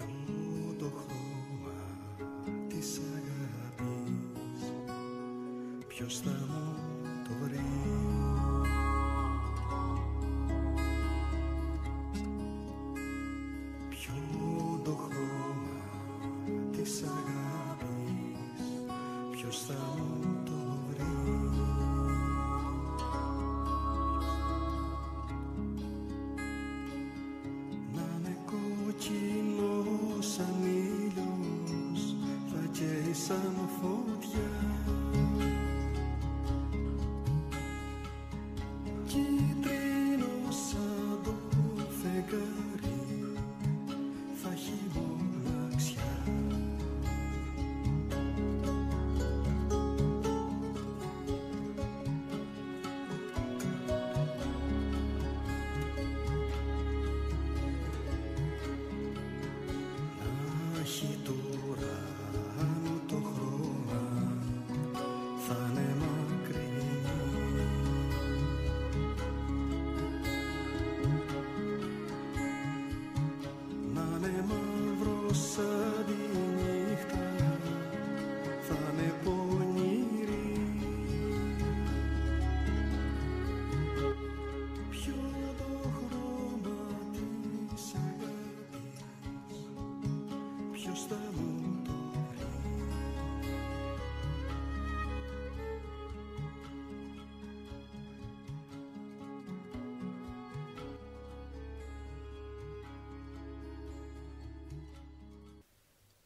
Ποιο το χρώμα της αγάπης. Ποιος θα μου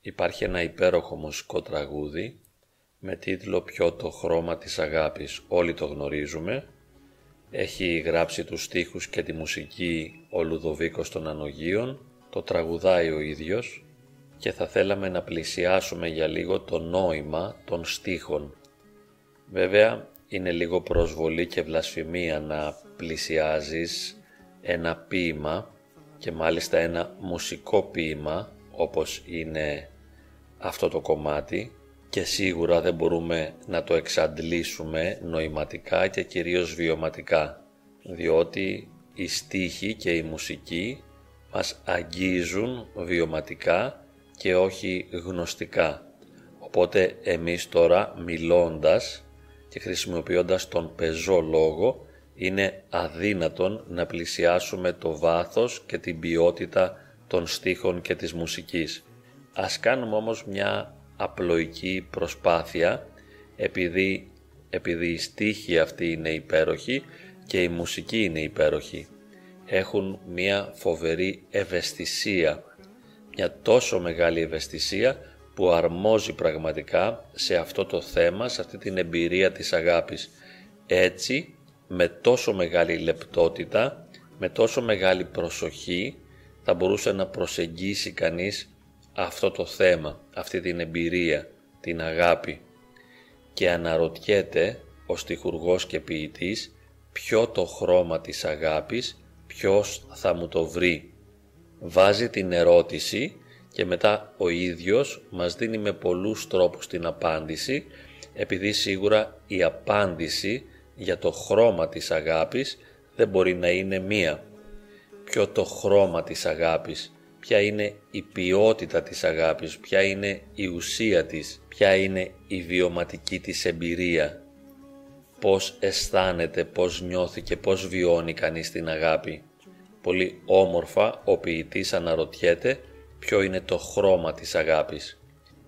Υπάρχει ένα υπέροχο μουσικό τραγούδι με τίτλο «Ποιο το χρώμα της αγάπης». Όλοι το γνωρίζουμε. Έχει γράψει τους στίχους και τη μουσική ο Λουδοβίκος των Ανογίων. Το τραγουδάει ο ίδιος και θα θέλαμε να πλησιάσουμε για λίγο το νόημα των στίχων. Βέβαια είναι λίγο προσβολή και βλασφημία να πλησιάζεις ένα ποίημα και μάλιστα ένα μουσικό ποίημα όπως είναι αυτό το κομμάτι και σίγουρα δεν μπορούμε να το εξαντλήσουμε νοηματικά και κυρίως βιωματικά διότι οι στίχοι και η μουσική μας αγγίζουν βιωματικά και όχι γνωστικά. Οπότε εμείς τώρα μιλώντας και χρησιμοποιώντας τον πεζό λόγο είναι αδύνατον να πλησιάσουμε το βάθος και την ποιότητα των στίχων και της μουσικής. Ας κάνουμε όμως μια απλοϊκή προσπάθεια επειδή, επειδή οι στίχοι αυτοί είναι υπέροχοι και η μουσική είναι υπέροχη. Έχουν μια φοβερή ευαισθησία, μια τόσο μεγάλη ευαισθησία που αρμόζει πραγματικά σε αυτό το θέμα, σε αυτή την εμπειρία της αγάπης. Έτσι, με τόσο μεγάλη λεπτότητα, με τόσο μεγάλη προσοχή, θα μπορούσε να προσεγγίσει κανείς αυτό το θέμα, αυτή την εμπειρία, την αγάπη και αναρωτιέται ο στιχουργός και ποιητής ποιο το χρώμα της αγάπης, ποιος θα μου το βρει. Βάζει την ερώτηση και μετά ο ίδιος μας δίνει με πολλούς τρόπους την απάντηση επειδή σίγουρα η απάντηση για το χρώμα της αγάπης δεν μπορεί να είναι μία. Ποιο το χρώμα της αγάπης, ποια είναι η ποιότητα της αγάπης, ποια είναι η ουσία της, ποια είναι η βιωματική της εμπειρία. Πώς αισθάνεται, πώς νιώθει και πώς βιώνει κανείς την αγάπη. Πολύ όμορφα ο ποιητής αναρωτιέται ποιο είναι το χρώμα της αγάπης.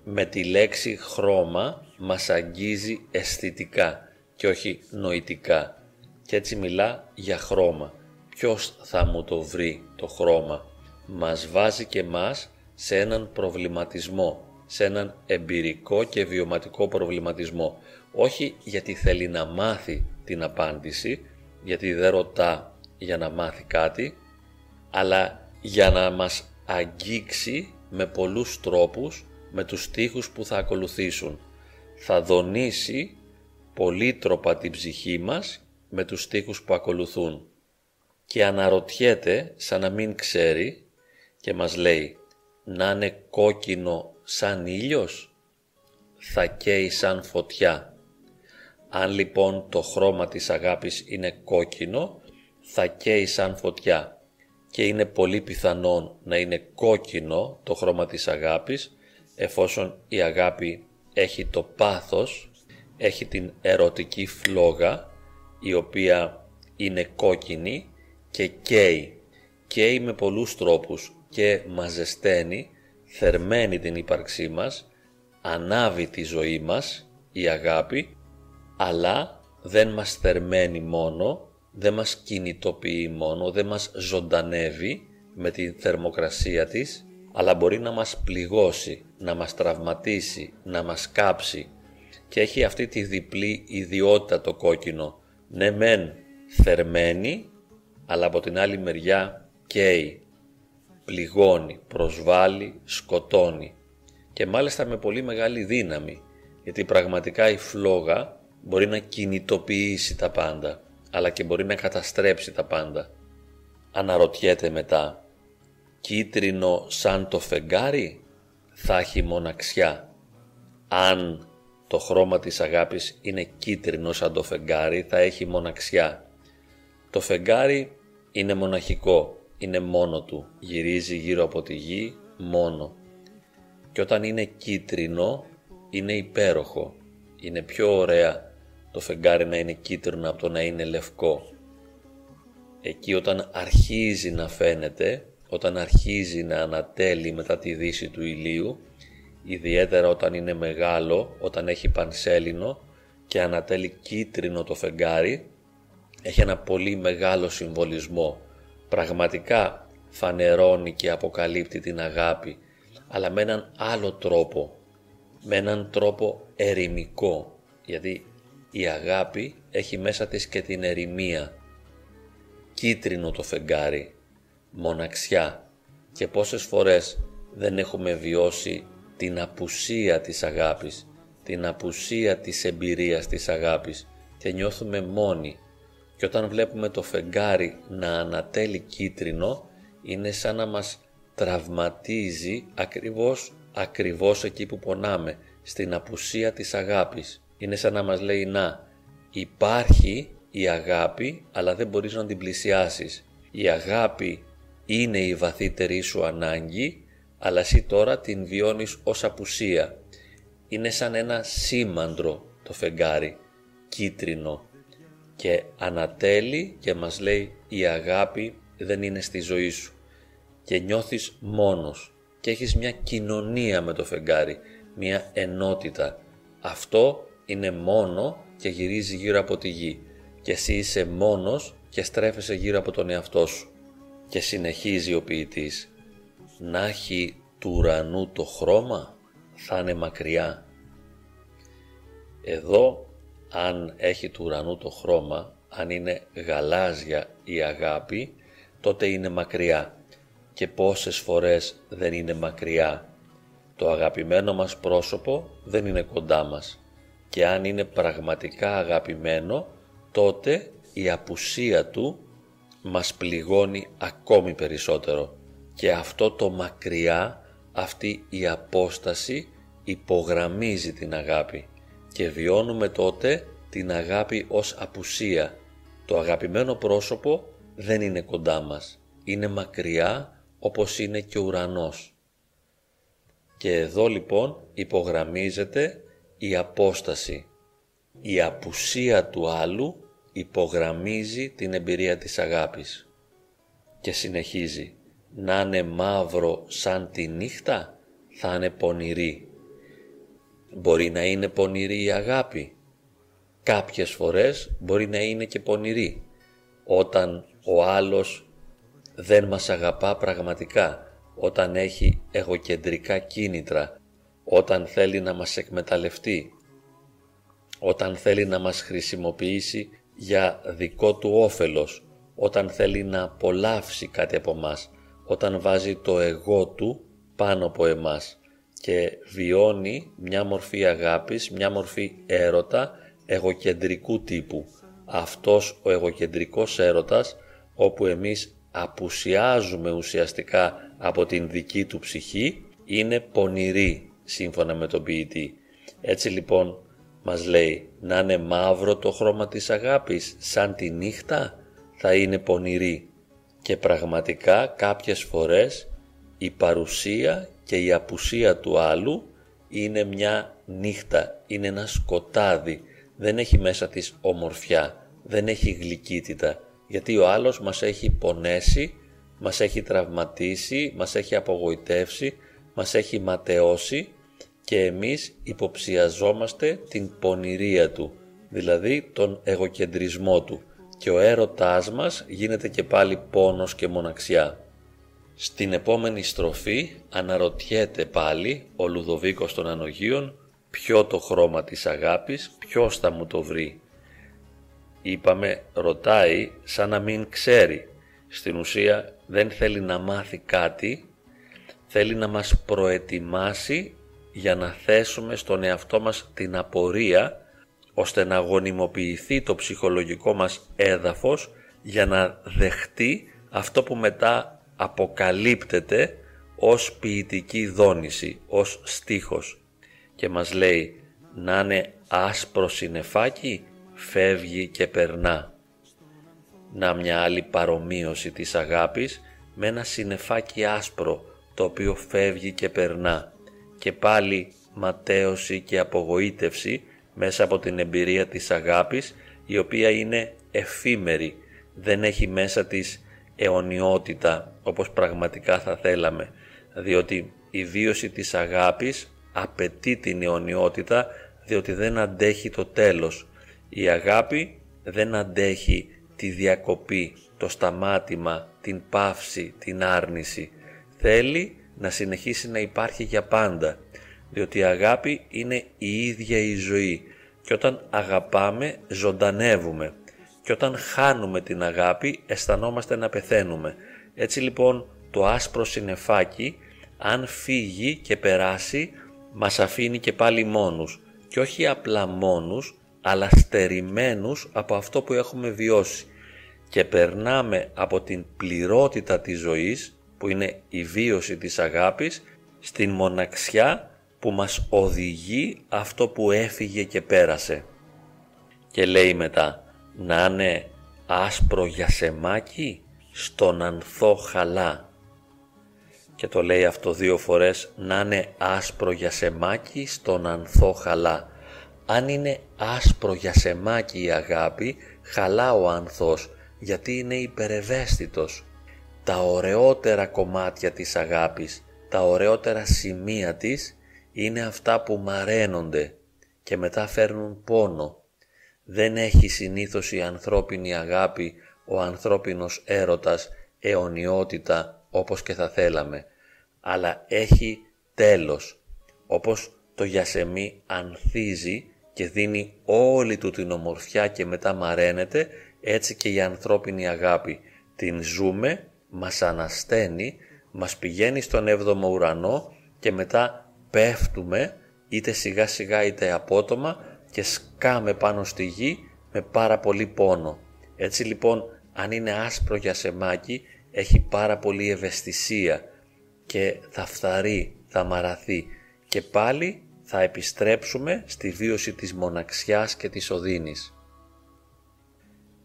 Με τη λέξη χρώμα μας αγγίζει αισθητικά και όχι νοητικά και έτσι μιλά για χρώμα. Ποιος θα μου το βρει το χρώμα; Μας βάζει και μας σε έναν προβληματισμό, σε έναν εμπειρικό και βιωματικό προβληματισμό. Όχι γιατί θέλει να μάθει την απάντηση, γιατί δεν ρωτά για να μάθει κάτι, αλλά για να μας αγγίξει με πολλούς τρόπους με τους στίχους που θα ακολουθήσουν. Θα δονήσει πολύτροπα την ψυχή μας με τους στίχους που ακολουθούν. Και αναρωτιέται σαν να μην ξέρει και μας λέει να είναι κόκκινο σαν ήλιος, θα καίει σαν φωτιά. Αν λοιπόν το χρώμα της αγάπης είναι κόκκινο, θα καίει σαν φωτιά. και είναι πολύ πιθανόν να είναι κόκκινο το χρώμα της αγάπης εφόσον η αγάπη έχει το πάθος, έχει την ερωτική φλόγα η οποία είναι κόκκινη και καίει. Καίει με πολλούς τρόπους και μαζεσταίνει, θερμαίνει την ύπαρξή μας, ανάβει τη ζωή μας η αγάπη, αλλά δεν μας θερμαίνει μόνο, δεν μας κινητοποιεί μόνο, δεν μας ζωντανεύει με την θερμοκρασία της, αλλά μπορεί να μας πληγώσει, να μας τραυματίσει, να μας κάψει και έχει αυτή τη διπλή ιδιότητα το κόκκινο. Ναι μεν θερμαίνει, αλλά από την άλλη μεριά καίει, πληγώνει, προσβάλλει, σκοτώνει και μάλιστα με πολύ μεγάλη δύναμη γιατί πραγματικά η φλόγα μπορεί να κινητοποιήσει τα πάντα αλλά και μπορεί να καταστρέψει τα πάντα. Αναρωτιέται μετά κίτρινο σαν το φεγγάρι θα έχει μοναξιά. Αν το χρώμα της αγάπης είναι κίτρινο σαν το φεγγάρι θα έχει μοναξιά. Το φεγγάρι είναι μοναχικό, είναι μόνο του, γυρίζει γύρω από τη γη μόνο. Και όταν είναι κίτρινο είναι υπέροχο, είναι πιο ωραία το φεγγάρι να είναι κίτρινο από το να είναι λευκό. Εκεί όταν αρχίζει να φαίνεται όταν αρχίζει να ανατέλει μετά τη δύση του ηλίου, ιδιαίτερα όταν είναι μεγάλο, όταν έχει πανσέλινο και ανατέλει κίτρινο το φεγγάρι, έχει ένα πολύ μεγάλο συμβολισμό. Πραγματικά φανερώνει και αποκαλύπτει την αγάπη, αλλά με έναν άλλο τρόπο, με έναν τρόπο ερημικό, γιατί η αγάπη έχει μέσα της και την ερημία. Κίτρινο το φεγγάρι, μοναξιά και πόσες φορές δεν έχουμε βιώσει την απουσία της αγάπης, την απουσία της εμπειρίας της αγάπης και νιώθουμε μόνοι και όταν βλέπουμε το φεγγάρι να ανατέλει κίτρινο είναι σαν να μας τραυματίζει ακριβώς, ακριβώς εκεί που πονάμε, στην απουσία της αγάπης. Είναι σαν να μας λέει να υπάρχει η αγάπη αλλά δεν μπορείς να την πλησιάσεις. Η αγάπη είναι η βαθύτερη σου ανάγκη, αλλά εσύ τώρα την βιώνεις ως απουσία. Είναι σαν ένα σήμαντρο το φεγγάρι, κίτρινο και ανατέλει και μας λέει η αγάπη δεν είναι στη ζωή σου και νιώθεις μόνος και έχεις μια κοινωνία με το φεγγάρι, μια ενότητα. Αυτό είναι μόνο και γυρίζει γύρω από τη γη και εσύ είσαι μόνος και στρέφεσαι γύρω από τον εαυτό σου και συνεχίζει ο ποιητής να έχει του ουρανού το χρώμα θα είναι μακριά. Εδώ αν έχει του ουρανού το χρώμα, αν είναι γαλάζια η αγάπη, τότε είναι μακριά. Και πόσες φορές δεν είναι μακριά. Το αγαπημένο μας πρόσωπο δεν είναι κοντά μας. Και αν είναι πραγματικά αγαπημένο, τότε η απουσία του μας πληγώνει ακόμη περισσότερο και αυτό το μακριά, αυτή η απόσταση υπογραμμίζει την αγάπη και βιώνουμε τότε την αγάπη ως απουσία. Το αγαπημένο πρόσωπο δεν είναι κοντά μας, είναι μακριά όπως είναι και ο ουρανός. Και εδώ λοιπόν υπογραμμίζεται η απόσταση, η απουσία του άλλου υπογραμμίζει την εμπειρία της αγάπης και συνεχίζει να είναι μαύρο σαν τη νύχτα θα είναι πονηρή. Μπορεί να είναι πονηρή η αγάπη. Κάποιες φορές μπορεί να είναι και πονηρή όταν ο άλλος δεν μας αγαπά πραγματικά, όταν έχει εγωκεντρικά κίνητρα, όταν θέλει να μας εκμεταλλευτεί, όταν θέλει να μας χρησιμοποιήσει για δικό του όφελος, όταν θέλει να απολαύσει κάτι από μας, όταν βάζει το εγώ του πάνω από εμάς και βιώνει μια μορφή αγάπης, μια μορφή έρωτα εγωκεντρικού τύπου. Αυτός ο εγωκεντρικός έρωτας όπου εμείς απουσιάζουμε ουσιαστικά από την δική του ψυχή είναι πονηρή σύμφωνα με τον ποιητή. Έτσι λοιπόν μας λέει να είναι μαύρο το χρώμα της αγάπης σαν τη νύχτα θα είναι πονηρή και πραγματικά κάποιες φορές η παρουσία και η απουσία του άλλου είναι μια νύχτα, είναι ένα σκοτάδι, δεν έχει μέσα της ομορφιά, δεν έχει γλυκύτητα, γιατί ο άλλος μας έχει πονέσει, μας έχει τραυματίσει, μας έχει απογοητεύσει, μας έχει ματαιώσει και εμείς υποψιαζόμαστε την πονηρία του, δηλαδή τον εγωκεντρισμό του και ο έρωτάς μας γίνεται και πάλι πόνος και μοναξιά. Στην επόμενη στροφή αναρωτιέται πάλι ο Λουδοβίκος των Ανογίων ποιο το χρώμα της αγάπης, ποιος θα μου το βρει. Είπαμε ρωτάει σαν να μην ξέρει. Στην ουσία δεν θέλει να μάθει κάτι, θέλει να μας προετοιμάσει για να θέσουμε στον εαυτό μας την απορία ώστε να γονιμοποιηθεί το ψυχολογικό μας έδαφος για να δεχτεί αυτό που μετά αποκαλύπτεται ως ποιητική δόνηση, ως στίχος και μας λέει να είναι άσπρο συνεφάκι φεύγει και περνά. Να μια άλλη παρομοίωση της αγάπης με ένα συνεφάκι άσπρο το οποίο φεύγει και περνά και πάλι ματέωση και απογοήτευση μέσα από την εμπειρία της αγάπης η οποία είναι εφήμερη, δεν έχει μέσα της αιωνιότητα όπως πραγματικά θα θέλαμε διότι η βίωση της αγάπης απαιτεί την αιωνιότητα διότι δεν αντέχει το τέλος. Η αγάπη δεν αντέχει τη διακοπή, το σταμάτημα, την πάυση, την άρνηση. Θέλει να συνεχίσει να υπάρχει για πάντα, διότι η αγάπη είναι η ίδια η ζωή και όταν αγαπάμε ζωντανεύουμε και όταν χάνουμε την αγάπη αισθανόμαστε να πεθαίνουμε. Έτσι λοιπόν το άσπρο συνεφάκι αν φύγει και περάσει μας αφήνει και πάλι μόνους και όχι απλά μόνους αλλά στερημένους από αυτό που έχουμε βιώσει και περνάμε από την πληρότητα της ζωής που είναι η βίωση της αγάπης στην μοναξιά που μας οδηγεί αυτό που έφυγε και πέρασε. Και λέει μετά να είναι άσπρο γιασεμάκι στον ανθό χαλά και το λέει αυτό δύο φορές να είναι άσπρο γιασεμάκι στον ανθό χαλά. Αν είναι άσπρο γιασεμάκι η αγάπη, χαλά ο ανθός γιατί είναι υπερευαίσθητος. Τα ωραιότερα κομμάτια της αγάπης, τα ωραιότερα σημεία της είναι αυτά που μαραίνονται και μετά φέρνουν πόνο. Δεν έχει συνήθως η ανθρώπινη αγάπη, ο ανθρώπινος έρωτας, αιωνιότητα όπως και θα θέλαμε, αλλά έχει τέλος, όπως το γιασεμί ανθίζει και δίνει όλη του την ομορφιά και μετά μαραίνεται, έτσι και η ανθρώπινη αγάπη. Την ζούμε, μας ανασταίνει, μας πηγαίνει στον έβδομο ουρανό και μετά πέφτουμε είτε σιγά σιγά είτε απότομα και σκάμε πάνω στη γη με πάρα πολύ πόνο. Έτσι λοιπόν αν είναι άσπρο γιασεμάκι έχει πάρα πολύ ευαισθησία και θα φθαρεί, θα μαραθεί και πάλι θα επιστρέψουμε στη βίωση της μοναξιάς και της οδύνης.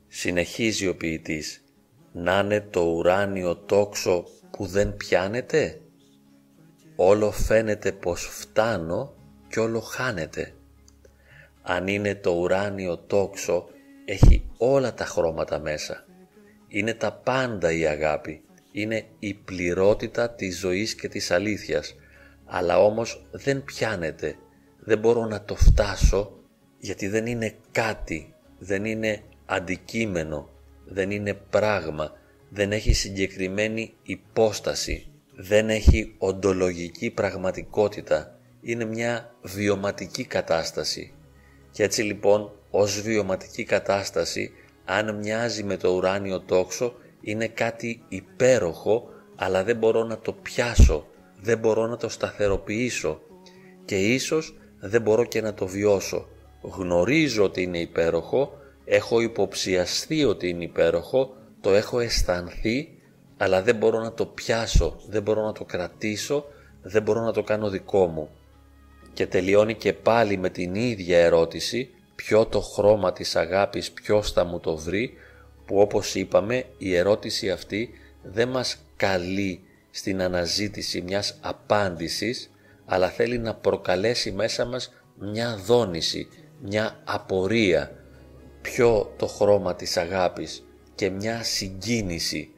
Συνεχίζει ο ποιητής «Να είναι το ουράνιο τόξο που δεν πιάνεται, όλο φαίνεται πως φτάνω κι όλο χάνεται. Αν είναι το ουράνιο τόξο, έχει όλα τα χρώματα μέσα. Είναι τα πάντα η αγάπη. Είναι η πληρότητα της ζωής και της αλήθειας, αλλά όμως δεν πιάνεται, δεν μπορώ να το φτάσω γιατί δεν είναι κάτι, δεν είναι αντικείμενο, δεν είναι πράγμα, δεν έχει συγκεκριμένη υπόσταση, δεν έχει οντολογική πραγματικότητα, είναι μια βιωματική κατάσταση. Και έτσι λοιπόν ως βιωματική κατάσταση, αν μοιάζει με το ουράνιο τόξο, είναι κάτι υπέροχο αλλά δεν μπορώ να το πιάσω, δεν μπορώ να το σταθεροποιήσω και ίσως δεν μπορώ και να το βιώσω. Γνωρίζω ότι είναι υπέροχο, έχω υποψιαστεί ότι είναι υπέροχο, το έχω αισθανθεί αλλά δεν μπορώ να το πιάσω, δεν μπορώ να το κρατήσω, δεν μπορώ να το κάνω δικό μου. Και τελειώνει και πάλι με την ίδια ερώτηση, ποιο το χρώμα της αγάπης ποιος θα μου το βρει, που όπως είπαμε η ερώτηση αυτή δεν μας καλεί στην αναζήτηση μιας απάντησης, αλλά θέλει να προκαλέσει μέσα μας μια δόνηση, μια απορία, πιο το χρώμα της αγάπης και μια συγκίνηση.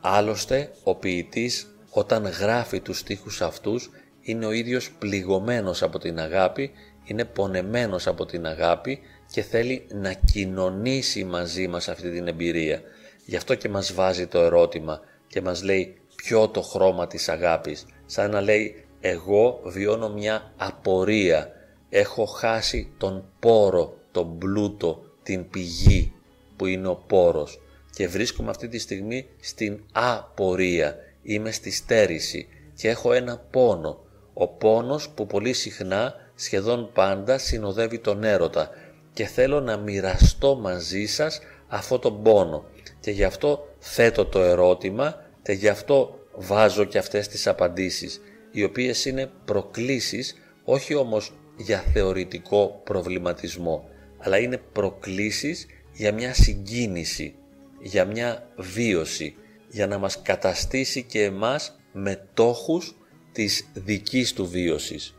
Άλλωστε, ο ποιητής όταν γράφει τους στίχους αυτούς είναι ο ίδιος πληγωμένος από την αγάπη, είναι πονεμένος από την αγάπη και θέλει να κοινωνήσει μαζί μας αυτή την εμπειρία. Γι' αυτό και μας βάζει το ερώτημα και μας λέει ποιο το χρώμα της αγάπης. Σαν να λέει εγώ βιώνω μια απορία, έχω χάσει τον πόρο, τον πλούτο, την πηγή που είναι ο πόρος και βρίσκομαι αυτή τη στιγμή στην απορία, είμαι στη στέρηση και έχω ένα πόνο, ο πόνος που πολύ συχνά σχεδόν πάντα συνοδεύει τον έρωτα. Και θέλω να μοιραστώ μαζί σας αυτό τον πόνο. Και γι' αυτό θέτω το ερώτημα και γι' αυτό βάζω και αυτές τις απαντήσεις οι οποίες είναι προκλήσεις όχι όμως για θεωρητικό προβληματισμό αλλά είναι προκλήσεις για μια συγκίνηση, για μια βίωση, για να μας καταστήσει και εμάς μετόχους της δικής του βίωσης.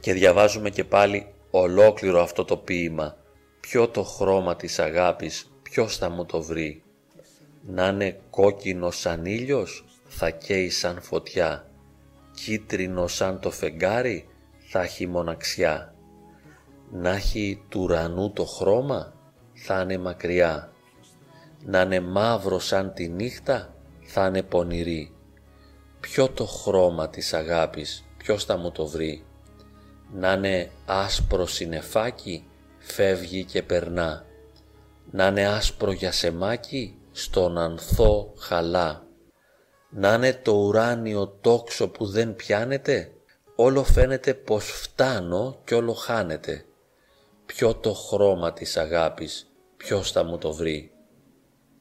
Και διαβάζουμε και πάλι ολόκληρο αυτό το ποίημα. Ποιο το χρώμα της αγάπης, ποιος θα μου το βρει. Να είναι κόκκινο σαν ήλιος, θα καίει σαν φωτιά. Κίτρινο σαν το φεγγάρι, θα έχει μοναξιά. Να έχει του ουρανού το χρώμα, θα είναι μακριά. Να είναι μαύρο σαν τη νύχτα, θα είναι πονηρή. Ποιο το χρώμα της αγάπης, ποιος θα μου το βρει να είναι άσπρο συνεφάκι, φεύγει και περνά. Να είναι άσπρο γιασεμάκι, στον ανθό χαλά. Να είναι το ουράνιο τόξο που δεν πιάνεται, όλο φαίνεται πως φτάνω κι όλο χάνεται. Ποιο το χρώμα της αγάπης, ποιος θα μου το βρει.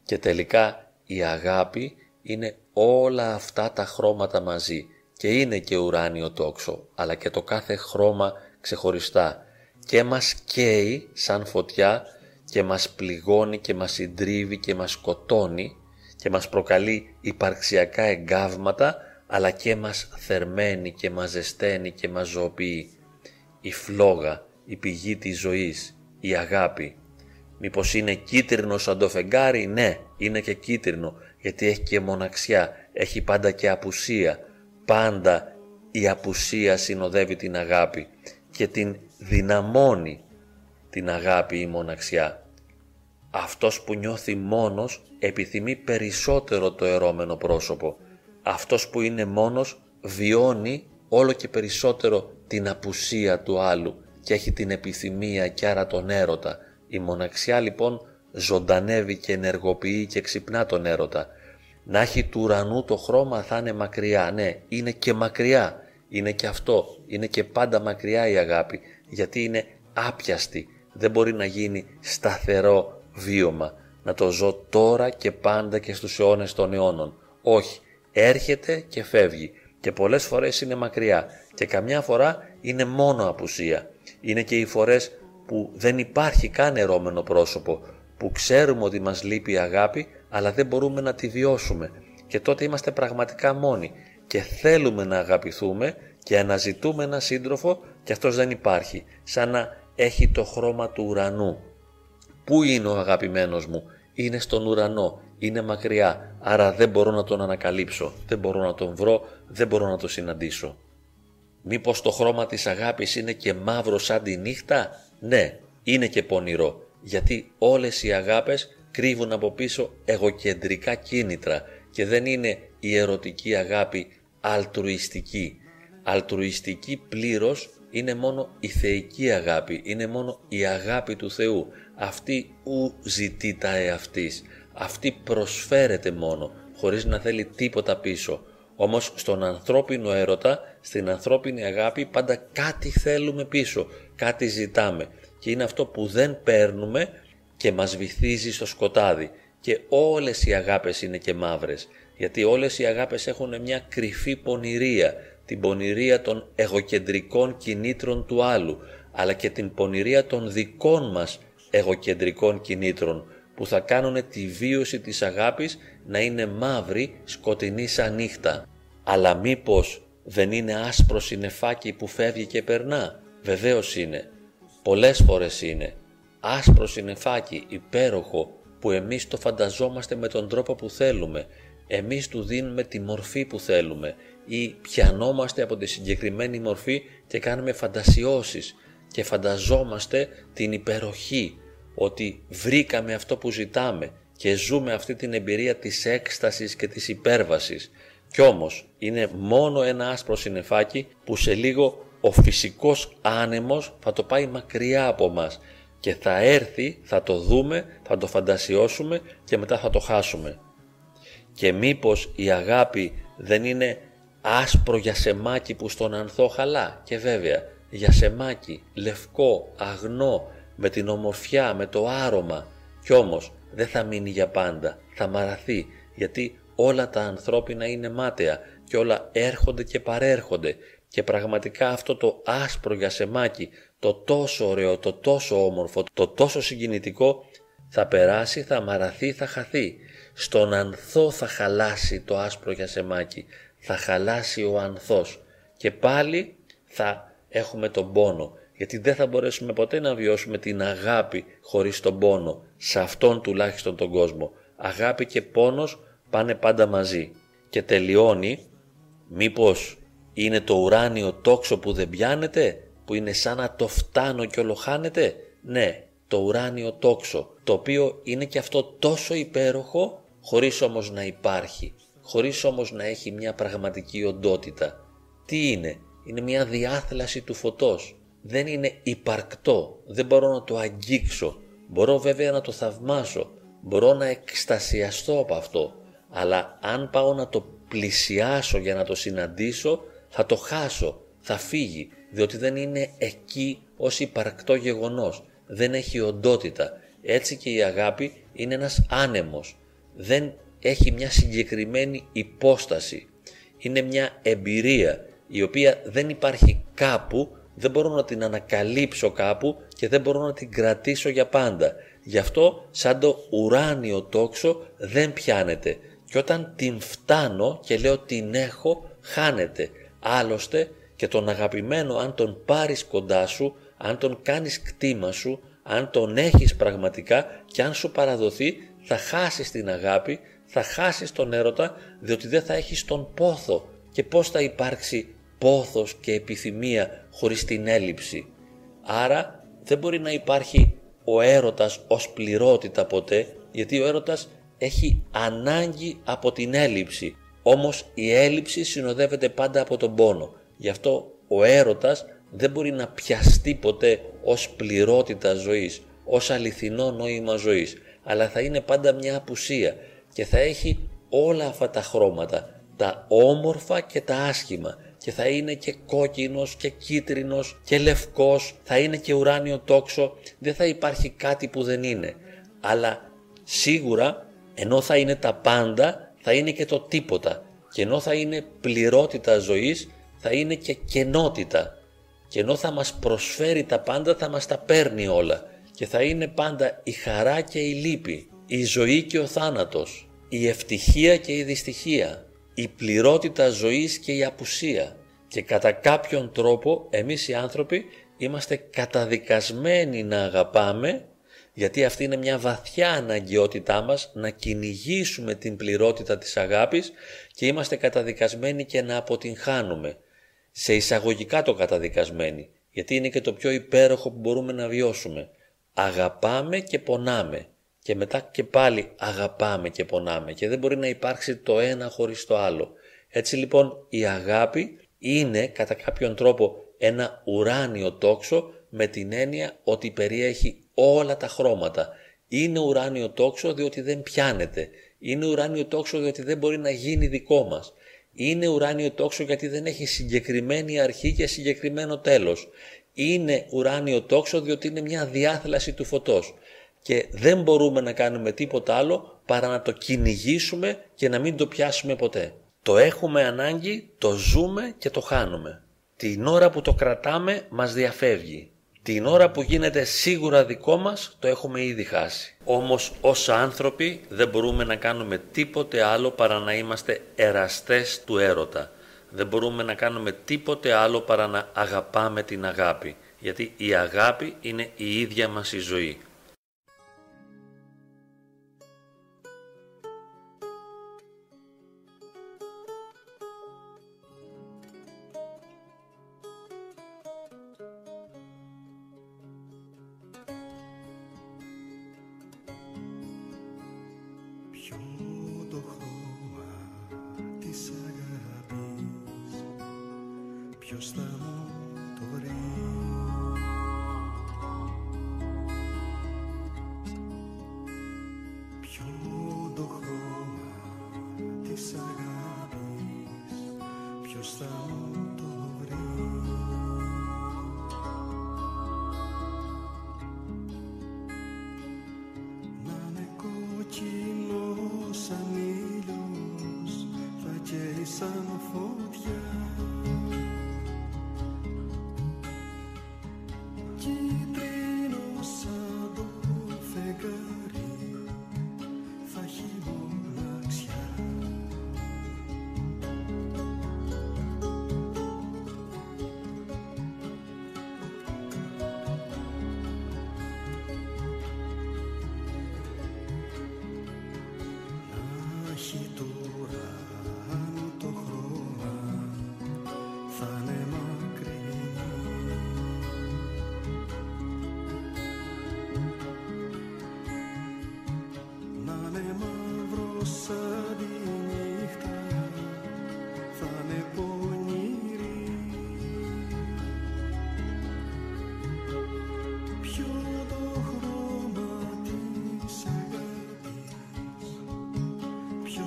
Και τελικά η αγάπη είναι όλα αυτά τα χρώματα μαζί και είναι και ουράνιο τόξο, αλλά και το κάθε χρώμα ξεχωριστά και μας καίει σαν φωτιά και μας πληγώνει και μας συντρίβει και μας σκοτώνει και μας προκαλεί υπαρξιακά εγκάβματα αλλά και μας θερμαίνει και μας ζεσταίνει και μας ζωοποιεί. Η φλόγα, η πηγή της ζωής, η αγάπη. Μήπως είναι κίτρινο σαν το φεγγάρι, ναι, είναι και κίτρινο γιατί έχει και μοναξιά, έχει πάντα και απουσία, πάντα η απουσία συνοδεύει την αγάπη και την δυναμώνει την αγάπη η μοναξιά. Αυτός που νιώθει μόνος επιθυμεί περισσότερο το ερώμενο πρόσωπο. Αυτός που είναι μόνος βιώνει όλο και περισσότερο την απουσία του άλλου και έχει την επιθυμία και άρα τον έρωτα. Η μοναξιά λοιπόν ζωντανεύει και ενεργοποιεί και ξυπνά τον έρωτα να έχει του ουρανού το χρώμα θα είναι μακριά. Ναι, είναι και μακριά. Είναι και αυτό. Είναι και πάντα μακριά η αγάπη. Γιατί είναι άπιαστη. Δεν μπορεί να γίνει σταθερό βίωμα. Να το ζω τώρα και πάντα και στους αιώνες των αιώνων. Όχι. Έρχεται και φεύγει. Και πολλές φορές είναι μακριά. Και καμιά φορά είναι μόνο απουσία. Είναι και οι φορές που δεν υπάρχει καν ερώμενο πρόσωπο. Που ξέρουμε ότι μας λείπει η αγάπη αλλά δεν μπορούμε να τη βιώσουμε. Και τότε είμαστε πραγματικά μόνοι. Και θέλουμε να αγαπηθούμε και αναζητούμε ένα σύντροφο και αυτός δεν υπάρχει, σαν να έχει το χρώμα του ουρανού. Πού είναι ο αγαπημένος μου, είναι στον ουρανό, είναι μακριά, άρα δεν μπορώ να τον ανακαλύψω, δεν μπορώ να τον βρω, δεν μπορώ να τον συναντήσω. Μήπως το χρώμα της αγάπης είναι και μαύρο σαν τη νύχτα, ναι, είναι και πονηρό, γιατί όλες οι αγάπες κρύβουν από πίσω εγωκεντρικά κίνητρα και δεν είναι η ερωτική αγάπη αλτρουιστική. Αλτρουιστική πλήρως είναι μόνο η θεϊκή αγάπη, είναι μόνο η αγάπη του Θεού. Αυτή ου ζητεί τα εαυτής, αυτή προσφέρεται μόνο, χωρίς να θέλει τίποτα πίσω. Όμως στον ανθρώπινο έρωτα, στην ανθρώπινη αγάπη πάντα κάτι θέλουμε πίσω, κάτι ζητάμε και είναι αυτό που δεν παίρνουμε και μας βυθίζει στο σκοτάδι και όλες οι αγάπες είναι και μαύρες γιατί όλες οι αγάπες έχουν μια κρυφή πονηρία την πονηρία των εγωκεντρικών κινήτρων του άλλου αλλά και την πονηρία των δικών μας εγωκεντρικών κινήτρων που θα κάνουν τη βίωση της αγάπης να είναι μαύρη, σκοτεινή σαν νύχτα. Αλλά μήπως δεν είναι άσπρο συννεφάκι που φεύγει και περνά; Βεβαίως είναι. Πολλές φορές είναι. Άσπρο συννεφάκι, υπέροχο, που εμείς το φανταζόμαστε με τον τρόπο που θέλουμε. Εμείς του δίνουμε τη μορφή που θέλουμε ή πιανόμαστε από τη συγκεκριμένη μορφή και κάνουμε φαντασιώσεις και φανταζόμαστε την υπεροχή ότι βρήκαμε αυτό που ζητάμε και ζούμε αυτή την εμπειρία της έκστασης και της υπέρβασης. Κι όμως είναι μόνο ένα άσπρο συννεφάκι που σε λίγο ο φυσικός άνεμος θα το πάει μακριά από μας και θα έρθει, θα το δούμε, θα το φαντασιώσουμε και μετά θα το χάσουμε. Και μήπως η αγάπη δεν είναι άσπρο γιασεμάκι που στον ανθό χαλά; Και βέβαια γιασεμάκι, λευκό, αγνό, με την ομορφιά, με το άρωμα κι όμως δεν θα μείνει για πάντα, θα μαραθεί γιατί όλα τα ανθρώπινα είναι μάταια και όλα έρχονται και παρέρχονται και πραγματικά αυτό το άσπρο γιασεμάκι, το τόσο ωραίο, το τόσο όμορφο, το τόσο συγκινητικό θα περάσει, θα μαραθεί, θα χαθεί. Στον ανθό θα χαλάσει το άσπρο γιασεμάκι, θα χαλάσει ο ανθός και πάλι θα έχουμε τον πόνο γιατί δεν θα μπορέσουμε ποτέ να βιώσουμε την αγάπη χωρίς τον πόνο, σε αυτόν τουλάχιστον τον κόσμο. Αγάπη και πόνος πάνε πάντα μαζί. Και τελειώνει, μήπως είναι το ουράνιο τόξο που δεν πιάνεται, που είναι σαν να το φτάνω και ολοχάνεται. Ναι, το ουράνιο τόξο, το οποίο είναι και αυτό τόσο υπέροχο, χωρίς όμως να υπάρχει, χωρίς όμως να έχει μια πραγματική οντότητα. Τι είναι, είναι μια διάθλαση του φωτός, δεν είναι υπαρκτό, δεν μπορώ να το αγγίξω, μπορώ βέβαια να το θαυμάσω, μπορώ να εκστασιαστώ από αυτό, αλλά αν πάω να το πλησιάσω για να το συναντήσω, θα το χάσω, θα φύγει, διότι δεν είναι εκεί ως υπαρκτό γεγονός, δεν έχει οντότητα. Έτσι και η αγάπη είναι ένας άνεμος, δεν έχει μια συγκεκριμένη υπόσταση. Είναι μια εμπειρία η οποία δεν υπάρχει κάπου δεν μπορώ να την ανακαλύψω κάπου και δεν μπορώ να την κρατήσω για πάντα. Γι' αυτό σαν το ουράνιο τόξο δεν πιάνεται και όταν την φτάνω και λέω την έχω χάνεται. Άλλωστε και τον αγαπημένο αν τον πάρεις κοντά σου, αν τον κάνεις κτήμα σου, αν τον έχεις πραγματικά και αν σου παραδοθεί θα χάσεις την αγάπη, θα χάσεις τον έρωτα διότι δεν θα έχεις τον πόθο και πώς θα υπάρξει πόθος και επιθυμία χωρίς την έλλειψη. Άρα δεν μπορεί να υπάρχει ο έρωτας ως πληρότητα ποτέ, γιατί ο έρωτας έχει ανάγκη από την έλλειψη. Όμως η έλλειψη συνοδεύεται πάντα από τον πόνο. Γι' αυτό ο έρωτας δεν μπορεί να πιαστεί ποτέ ως πληρότητα ζωής, ως αληθινό νόημα ζωής, αλλά θα είναι πάντα μια απουσία και θα έχει όλα αυτά τα χρώματα, τα όμορφα και τα άσχημα και θα είναι και κόκκινος και κίτρινος και λευκός, θα είναι και ουράνιο τόξο, δεν θα υπάρχει κάτι που δεν είναι. Αλλά σίγουρα ενώ θα είναι τα πάντα, θα είναι και το τίποτα. Και ενώ θα είναι πληρότητα ζωής, θα είναι και κενότητα. Και ενώ θα μας προσφέρει τα πάντα, θα μας τα παίρνει όλα. Και θα είναι πάντα η χαρά και η λύπη, η ζωή και ο θάνατος, η ευτυχία και η δυστυχία, η πληρότητα ζωής και η απουσία και κατά κάποιον τρόπο εμείς οι άνθρωποι είμαστε καταδικασμένοι να αγαπάμε γιατί αυτή είναι μια βαθιά αναγκαιότητά μας να κυνηγήσουμε την πληρότητα της αγάπης και είμαστε καταδικασμένοι και να αποτυγχάνουμε. Σε εισαγωγικά το καταδικασμένοι, γιατί είναι και το πιο υπέροχο που μπορούμε να βιώσουμε. Αγαπάμε και πονάμε και μετά και πάλι αγαπάμε και πονάμε και δεν μπορεί να υπάρξει το ένα χωρίς το άλλο. Έτσι λοιπόν η αγάπη είναι κατά κάποιον τρόπο ένα ουράνιο τόξο με την έννοια ότι περιέχει όλα τα χρώματα. Είναι ουράνιο τόξο διότι δεν πιάνεται. Είναι ουράνιο τόξο διότι δεν μπορεί να γίνει δικό μας. Είναι ουράνιο τόξο γιατί δεν έχει συγκεκριμένη αρχή και συγκεκριμένο τέλος. Είναι ουράνιο τόξο διότι είναι μια διάθλαση του φωτός και δεν μπορούμε να κάνουμε τίποτα άλλο παρά να το κυνηγήσουμε και να μην το πιάσουμε ποτέ. Το έχουμε ανάγκη, το ζούμε και το χάνουμε. Την ώρα που το κρατάμε μας διαφεύγει. Την ώρα που γίνεται σίγουρα δικό μας το έχουμε ήδη χάσει. Όμως ως άνθρωποι δεν μπορούμε να κάνουμε τίποτε άλλο παρά να είμαστε εραστές του έρωτα. Δεν μπορούμε να κάνουμε τίποτε άλλο παρά να αγαπάμε την αγάπη. Γιατί η αγάπη είναι η ίδια μας η ζωή.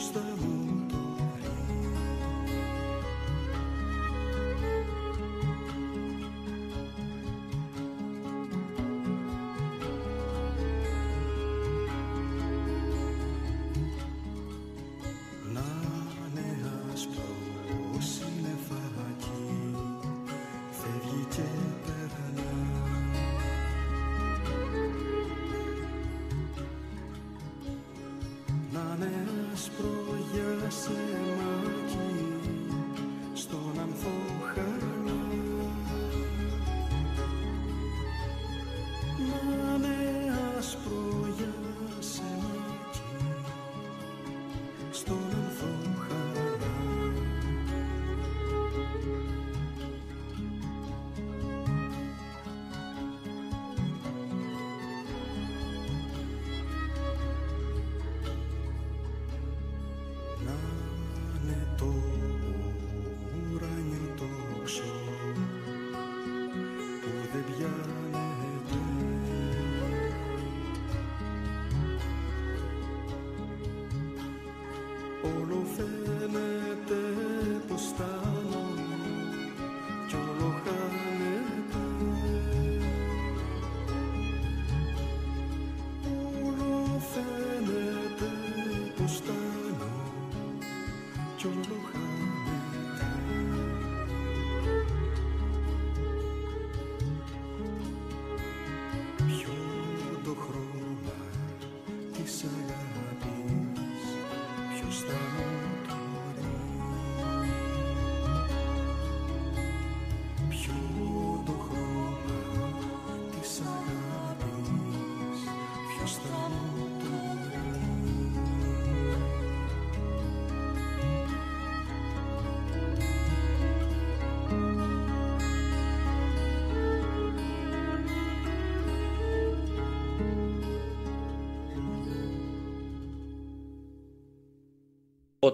estamos.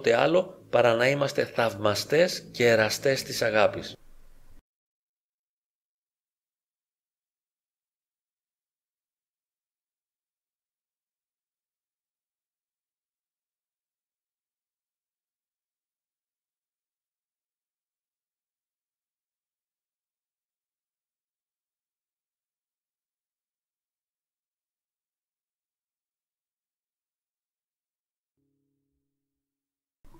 τίποτε άλλο παρά να είμαστε θαυμαστές και εραστές της αγάπης.